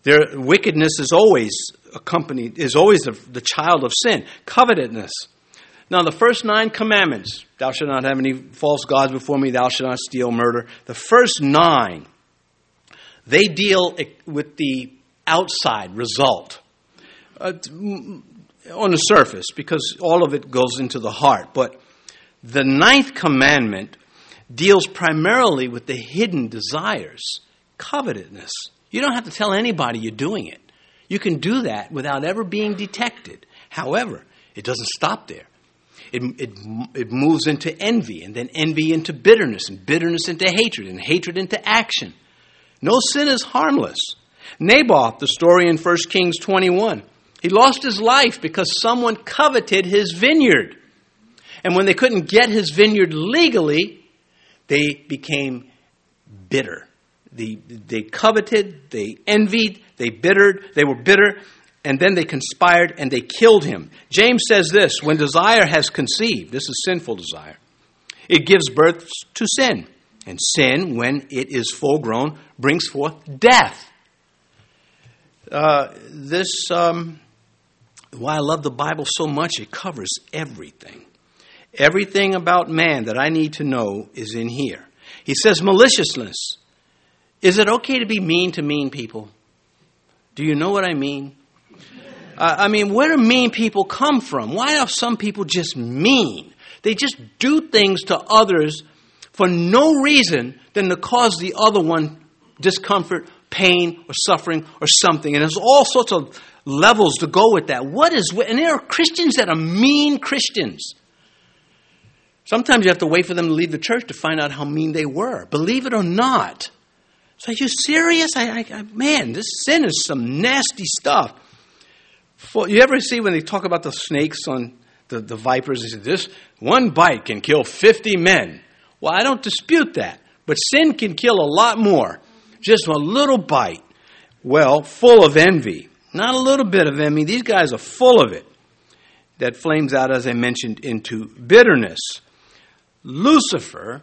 S1: Their wickedness is always accompanied, is always the, the child of sin. Covetousness. Now, the first nine commandments thou shalt not have any false gods before me, thou shalt not steal, murder. The first nine, they deal with the outside result. Uh, on the surface, because all of it goes into the heart. But the ninth commandment deals primarily with the hidden desires, covetousness. You don't have to tell anybody you're doing it. You can do that without ever being detected. However, it doesn't stop there. It, it, it moves into envy, and then envy into bitterness, and bitterness into hatred, and hatred into action. No sin is harmless. Naboth, the story in 1 Kings 21, he lost his life because someone coveted his vineyard. And when they couldn't get his vineyard legally, they became bitter. They, they coveted, they envied, they bittered, they were bitter, and then they conspired and they killed him. James says this when desire has conceived, this is sinful desire, it gives birth to sin. And sin, when it is full grown, brings forth death. Uh, this, um, why I love the Bible so much, it covers everything. Everything about man that I need to know is in here. He says maliciousness. Is it okay to be mean to mean people? Do you know what I mean? Uh, I mean, where do mean people come from? Why are some people just mean? They just do things to others for no reason than to cause the other one discomfort, pain, or suffering, or something. And there's all sorts of levels to go with that. What is, and there are Christians that are mean Christians. Sometimes you have to wait for them to leave the church to find out how mean they were. Believe it or not. So, are you serious? I, I, I, man, this sin is some nasty stuff. For, you ever see when they talk about the snakes on the, the vipers? They say, this one bite can kill 50 men. Well, I don't dispute that. But sin can kill a lot more. Just a little bite. Well, full of envy. Not a little bit of envy. These guys are full of it. That flames out, as I mentioned, into bitterness. Lucifer,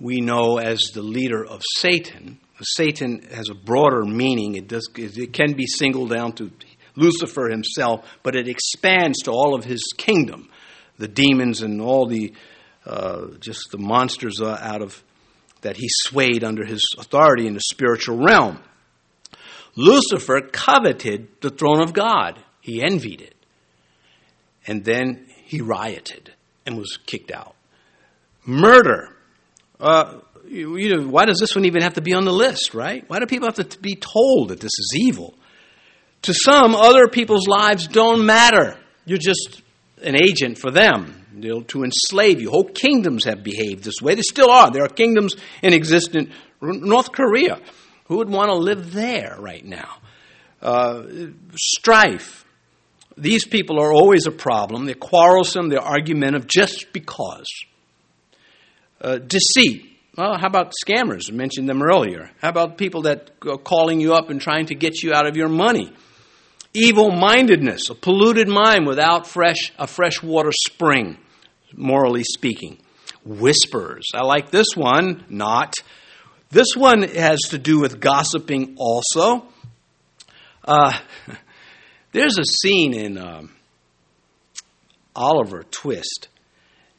S1: we know as the leader of Satan. Satan has a broader meaning. It, does, it can be singled down to Lucifer himself, but it expands to all of his kingdom, the demons and all the uh, just the monsters uh, out of that he swayed under his authority in the spiritual realm. Lucifer coveted the throne of God. He envied it. And then he rioted and was kicked out. Murder. Uh, you, you know, why does this one even have to be on the list, right? Why do people have to be told that this is evil? To some, other people's lives don't matter. You're just an agent for them you know, to enslave you. Whole kingdoms have behaved this way. They still are. There are kingdoms in existence. North Korea. Who would want to live there right now? Uh, strife. These people are always a problem. They're quarrelsome. They're argumentative just because. Uh, deceit. Well, how about scammers? I mentioned them earlier. How about people that are calling you up and trying to get you out of your money? Evil mindedness, a polluted mind without fresh a freshwater spring, morally speaking. Whispers. I like this one, not. This one has to do with gossiping also. Uh, (laughs) there's a scene in um, Oliver Twist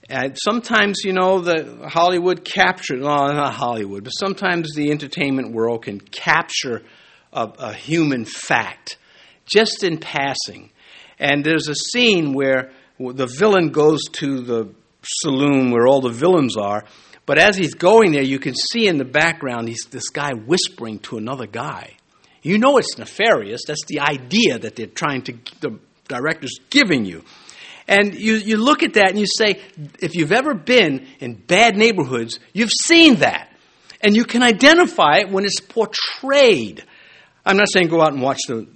S1: and sometimes, you know, the Hollywood capture, no, not Hollywood, but sometimes the entertainment world can capture a, a human fact just in passing. And there's a scene where the villain goes to the saloon where all the villains are, but as he's going there, you can see in the background he's this guy whispering to another guy. You know it's nefarious. That's the idea that they're trying to, the director's giving you. And you, you look at that and you say, if you've ever been in bad neighborhoods, you've seen that. And you can identify it when it's portrayed. I'm not saying go out and watch the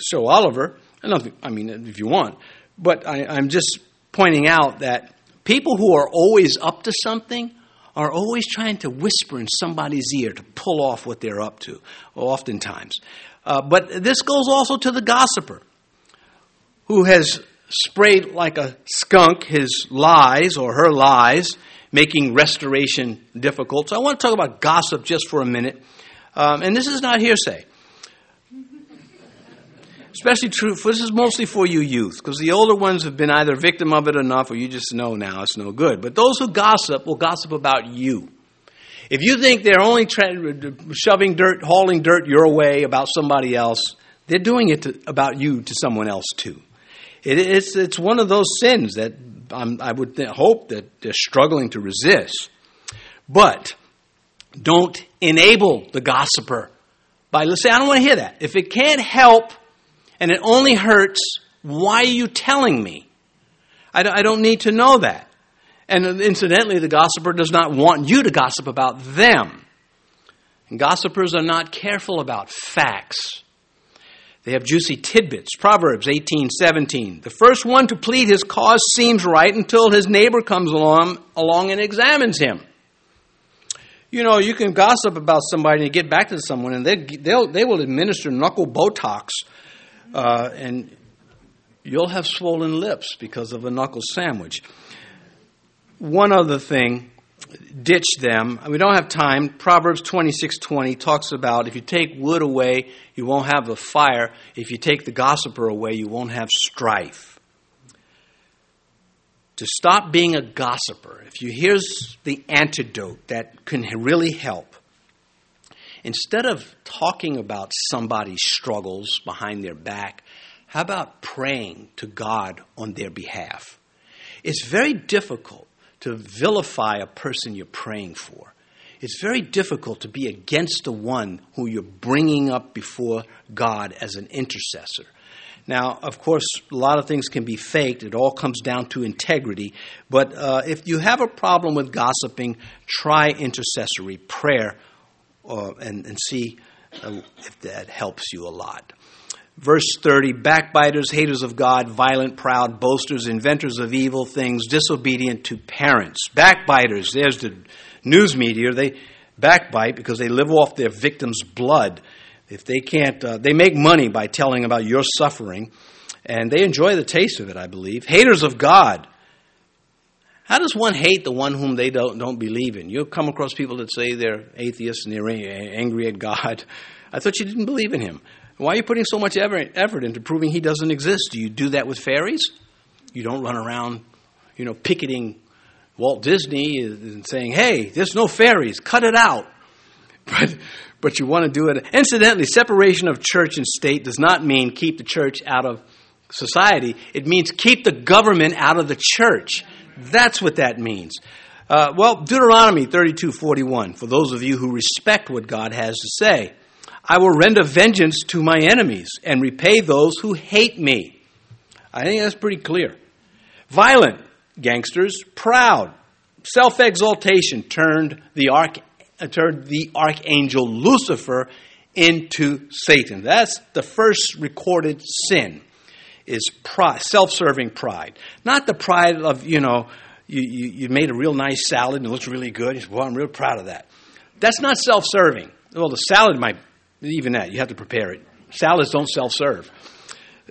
S1: show Oliver. I don't I mean, if you want. But I, I'm just pointing out that people who are always up to something are always trying to whisper in somebody's ear to pull off what they're up to, oftentimes. Uh, but this goes also to the gossiper who has sprayed like a skunk his lies or her lies, making restoration difficult. So I want to talk about gossip just for a minute. Um, and this is not hearsay. Especially true, for this is mostly for you youth, because the older ones have been either victim of it enough or you just know now it's no good. But those who gossip will gossip about you. If you think they're only tra- shoving dirt, hauling dirt your way about somebody else, they're doing it to, about you to someone else too. It, it's, it's one of those sins that I'm, i would th- hope that they're struggling to resist. But don't enable the gossiper by, let's say, I don't want to hear that. If it can't help and it only hurts, why are you telling me? I don't need to know that. And incidentally, the gossiper does not want you to gossip about them. And gossipers are not careful about facts. They have juicy tidbits. Proverbs 18:17. The first one to plead his cause seems right until his neighbor comes along, along and examines him. You know, you can gossip about somebody and get back to someone, and they they'll, they will administer knuckle Botox, uh, and you'll have swollen lips because of a knuckle sandwich. One other thing, ditch them. We don't have time. Proverbs twenty six twenty talks about if you take wood away, you won't have a fire. If you take the gossiper away, you won't have strife to stop being a gossiper, if you here's the antidote that can really help. Instead of talking about somebody's struggles behind their back, how about praying to God on their behalf? It's very difficult to vilify a person you're praying for. It's very difficult to be against the one who you're bringing up before God as an intercessor. Now, of course, a lot of things can be faked. It all comes down to integrity. But uh, if you have a problem with gossiping, try intercessory prayer uh, and, and, see uh, if that helps you a lot. Verse 30 Backbiters, haters of God, violent, proud, boasters, inventors of evil things, disobedient to parents. Backbiters, there's the news media. They backbite because they live off their victim's blood if they can't, uh, they make money by telling about your suffering, and they enjoy the taste of it, I believe. Haters of God. How does one hate the one whom they don't, don't believe in? You'll come across people that say they're atheists and they're angry at God. (laughs) I thought you didn't believe in him. Why are you putting so much effort into proving he doesn't exist? Do you do that with fairies? You don't run around, you know, picketing Walt Disney and saying, hey, there's no fairies, cut it out. (laughs) But but you want to do it. Incidentally, separation of church and state does not mean keep the church out of society. It means keep the government out of the church. That's what that means. Uh, well, Deuteronomy 32:41. For those of you who respect what God has to say, I will render vengeance to my enemies and repay those who hate me. I think that's pretty clear. Violent gangsters, proud, self exaltation turned the ark uh, turned the archangel Lucifer into Satan. That's the first recorded sin is pride, self-serving pride. Not the pride of, you know, you, you, you made a real nice salad and it looks really good. Say, well, I'm real proud of that. That's not self-serving. Well, the salad might, even that, you have to prepare it. Salads don't self-serve.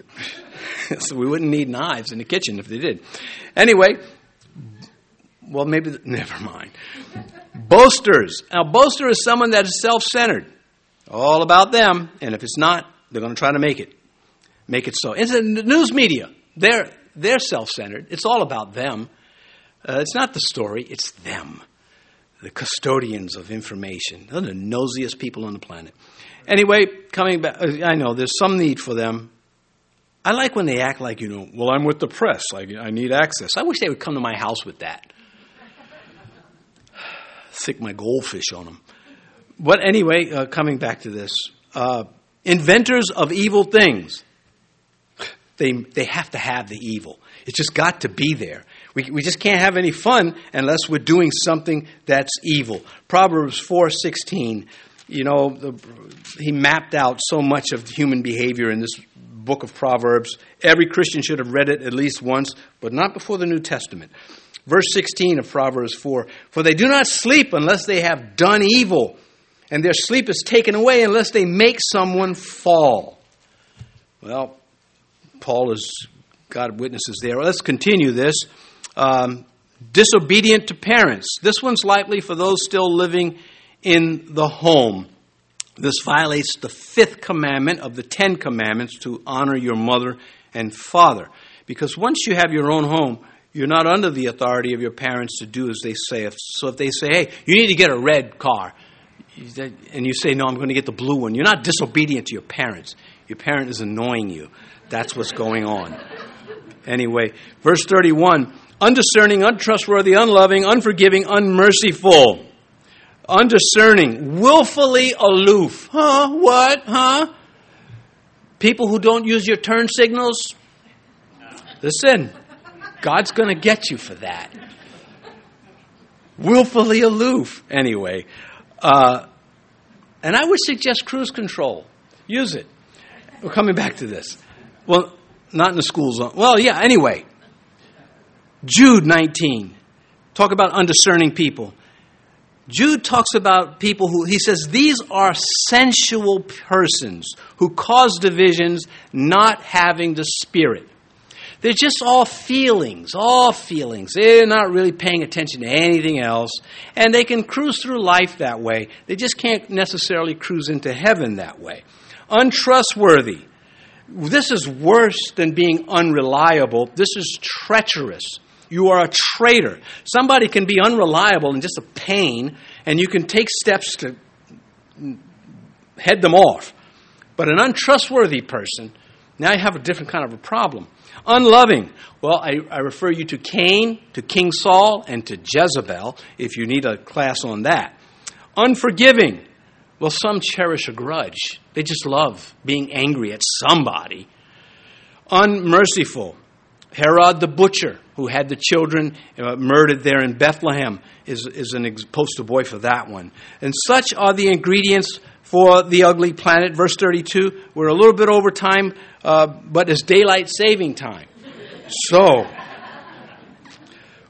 S1: (laughs) so we wouldn't need knives in the kitchen if they did. Anyway, well, maybe, (laughs) never mind. Boasters. Now, boaster is someone that is self centered. All about them. And if it's not, they're going to try to make it. Make it so. It's the news media. They're, they're self centered. It's all about them. Uh, it's not the story, it's them. The custodians of information. They're the nosiest people on the planet. Anyway, coming back, uh, I know there's some need for them. I like when they act like, you know, well, I'm with the press. I, I need access. I wish they would come to my house with that (sighs) thick my goldfish on them. But anyway, uh, coming back to this, uh, inventors of evil things, (sighs) they, they have to have the evil. It's just got to be there. We, we just can't have any fun unless we're doing something that's evil. Proverbs 4.16, you know, the, he mapped out so much of human behavior in this book of Proverbs. Every Christian should have read it at least once, but not before the New Testament. Verse 16 of Proverbs 4 For they do not sleep unless they have done evil, and their sleep is taken away unless they make someone fall. Well, Paul has got witnesses there. Let's continue this. Um, disobedient to parents. This one's likely for those still living in the home. This violates the fifth commandment of the Ten Commandments to honor your mother and father. Because once you have your own home, you're not under the authority of your parents to do as they say. So if they say, hey, you need to get a red car, and you say, no, I'm going to get the blue one, you're not disobedient to your parents. Your parent is annoying you. That's what's going on. Anyway, verse 31 undiscerning, untrustworthy, unloving, unforgiving, unmerciful. Undiscerning, willfully aloof. Huh? What? Huh? People who don't use your turn signals. Listen, God's going to get you for that. Willfully aloof, anyway. Uh, and I would suggest cruise control. Use it. We're coming back to this. Well, not in the school zone. Well, yeah, anyway. Jude 19. Talk about undiscerning people. Jude talks about people who, he says, these are sensual persons who cause divisions, not having the Spirit. They're just all feelings, all feelings. They're not really paying attention to anything else. And they can cruise through life that way. They just can't necessarily cruise into heaven that way. Untrustworthy. This is worse than being unreliable. This is treacherous. You are a traitor. Somebody can be unreliable and just a pain, and you can take steps to head them off. But an untrustworthy person, now you have a different kind of a problem. Unloving. Well, I, I, refer you to Cain, to King Saul, and to Jezebel if you need a class on that. Unforgiving. Well, some cherish a grudge. They just love being angry at somebody. Unmerciful. Herod the butcher, who had the children uh, murdered there in Bethlehem, is, is an ex- poster boy for that one. And such are the ingredients for the ugly planet. Verse 32, we're a little bit over time, uh, but it's daylight saving time. So,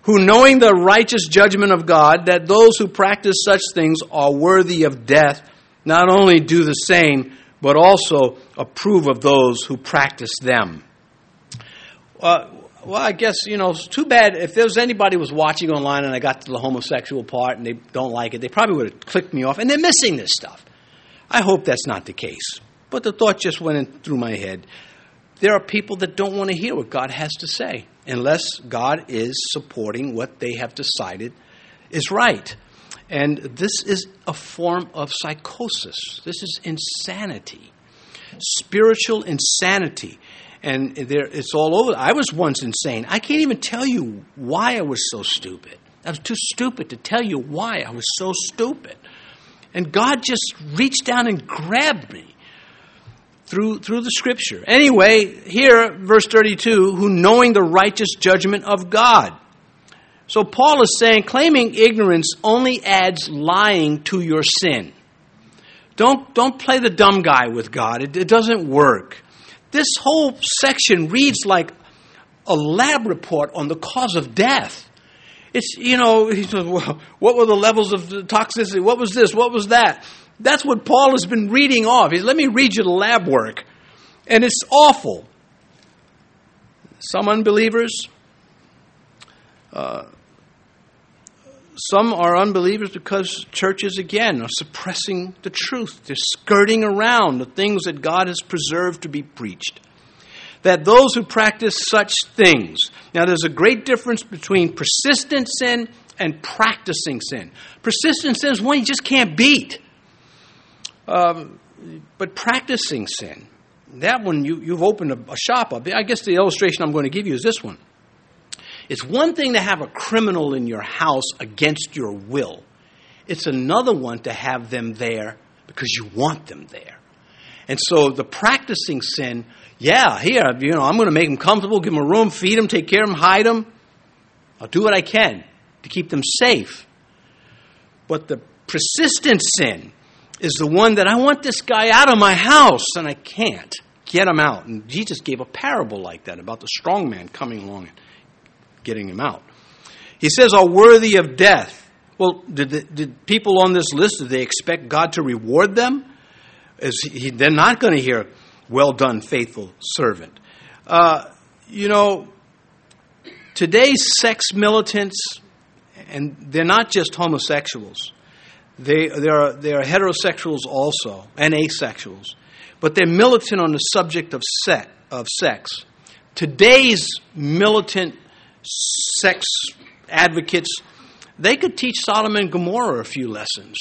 S1: who knowing the righteous judgment of God, that those who practice such things are worthy of death, not only do the same, but also approve of those who practice them. Uh, well, I guess you know it's too bad if there was anybody was watching online and I got to the homosexual part and they don't like it, they probably would have clicked me off. And they're missing this stuff. I hope that's not the case. But the thought just went in through my head. There are people that don't want to hear what God has to say unless God is supporting what they have decided is right. And this is a form of psychosis. This is insanity, spiritual insanity. And there, it's all over. I was once insane. I can't even tell you why I was so stupid. I was too stupid to tell you why I was so stupid. And God just reached down and grabbed me through, through the scripture. Anyway, here, verse 32, who knowing the righteous judgment of God. So Paul is saying claiming ignorance only adds lying to your sin. Don't, don't play the dumb guy with God. It, it doesn't work. This whole section reads like a lab report on the cause of death. It's, you know, (laughs) he says, well, what were the levels of toxicity? What was this? What was that? That's what Paul has been reading off. He's, let me read you the lab work. And it's awful. Some unbelievers, uh, some are unbelievers because churches, again, are suppressing the truth. They're skirting around the things that God has preserved to be preached that those who practice such things. Now, there's a great difference between persistent sin and practicing sin. Persistent sin is one you just can't beat. Um, but practicing sin, that one you, you've opened a, a shop up. I guess the illustration I'm going to give you is this one. It's one thing to have a criminal in your house against your will. It's another one to have them there because you want them there. And so the practicing sin yeah, here, you know, I'm going to make them comfortable, give them a room, feed them, take care of them, hide them. I'll do what I can to keep them safe. But the persistent sin is the one that I want this guy out of my house and I can't get him out. And Jesus gave a parable like that about the strong man coming along and getting him out. He says, are worthy of death. Well, did, the, did people on this list, did they expect God to reward them? Is he, they're not going to hear, well done, faithful servant. Uh, you know, today's sex militants, and they're not just homosexuals, they, they, are, they are heterosexuals also, and asexuals, but they're militant on the subject of, sex, of sex. Today's militant sex advocates, they could teach Sodom and Gomorrah a few lessons.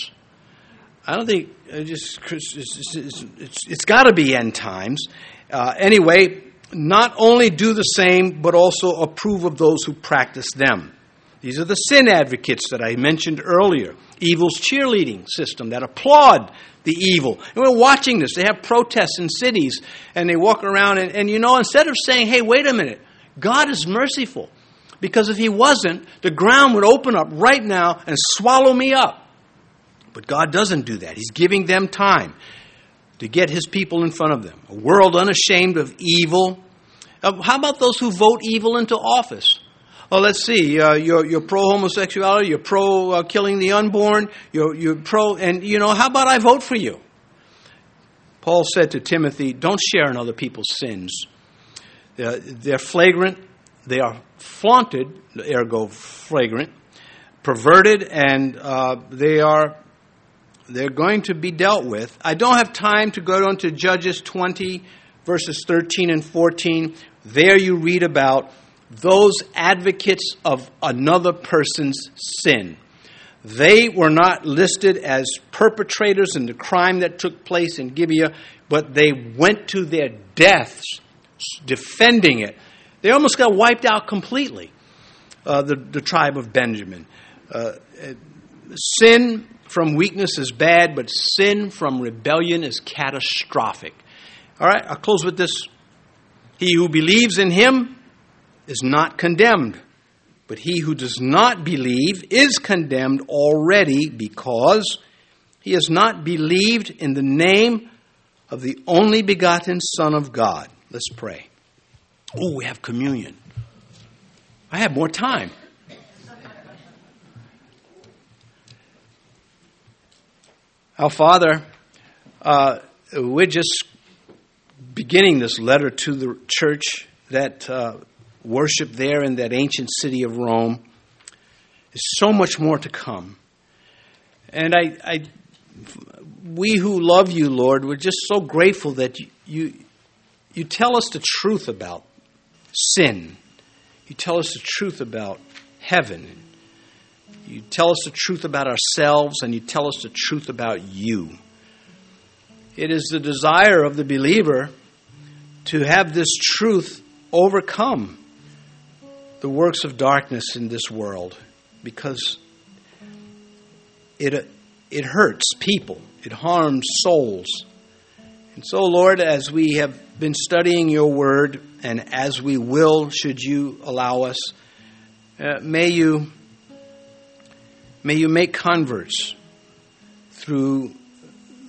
S1: I don't think just it's, it's, it's, it's got to be end times. Uh, anyway, not only do the same, but also approve of those who practice them. These are the sin advocates that I mentioned earlier. Evil's cheerleading system that applaud the evil. And we're watching this. They have protests in cities and they walk around and, and you know, instead of saying, hey, wait a minute, God is merciful. Because if He wasn't, the ground would open up right now and swallow me up. But God doesn't do that. He's giving them time to get His people in front of them. A world unashamed of evil. Uh, how about those who vote evil into office? Well, let's see. Uh, you're, you're pro homosexuality. You're pro uh, killing the unborn. You're, you're pro, and you know, how about I vote for you? Paul said to Timothy, "Don't share in other people's sins. They're, they're flagrant. They are flaunted, ergo flagrant, perverted, and uh, they are they're going to be dealt with. I don't have time to go on to Judges 20, verses 13 and 14. There you read about those advocates of another person's sin. They were not listed as perpetrators in the crime that took place in Gibeah, but they went to their deaths defending it. They almost got wiped out completely, uh, the, the tribe of Benjamin. Uh, sin from weakness is bad, but sin from rebellion is catastrophic. All right, I'll close with this. He who believes in him is not condemned. But he who does not believe is condemned already because he has not believed in the name of the only begotten Son of God. Let's pray. Oh, we have communion. I have more time. Our Father, uh, we're just beginning this letter to the church that uh, worship there in that ancient city of Rome. There's so much more to come. And I, I, we who love you, Lord, we're just so grateful that you, you, you tell us the truth about sin. You tell us the truth about heaven. You tell us the truth about ourselves, and you tell us the truth about you. It is the desire of the believer to have this truth overcome the works of darkness in this world because it, it hurts people, it harms souls. And so, Lord, as we have been studying your word, and as we will, should you allow us, uh, may you may you make converts through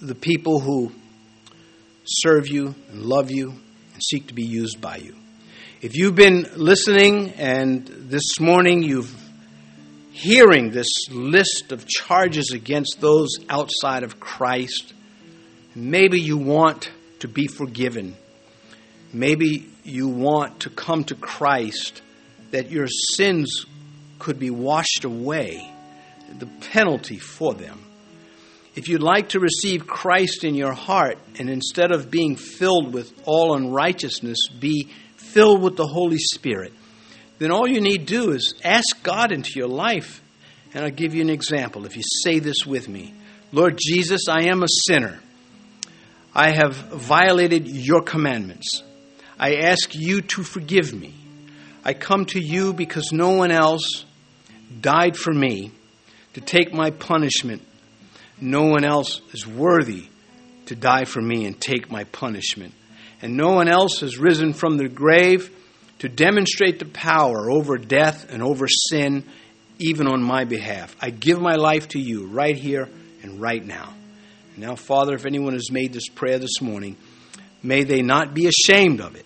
S1: the people who serve you and love you and seek to be used by you. If you've been listening and this morning you've hearing this list of charges against those outside of Christ, maybe you want to be forgiven. Maybe you want to come to Christ that your sins could be washed away, the penalty for them. If you'd like to receive Christ in your heart and instead of being filled with all unrighteousness, be filled with the Holy Spirit, then all you need to do is ask God into your life. And I'll give you an example. If you say this with me Lord Jesus, I am a sinner. I have violated your commandments. I ask you to forgive me. I come to you because no one else died for me to take my punishment. No one else is worthy to die for me and take my punishment and no one else has risen from the grave to demonstrate the power over death and over sin, even on my behalf. I give my life to you right here and right now. now, Father, if anyone has made this prayer this morning, may they not be ashamed of it.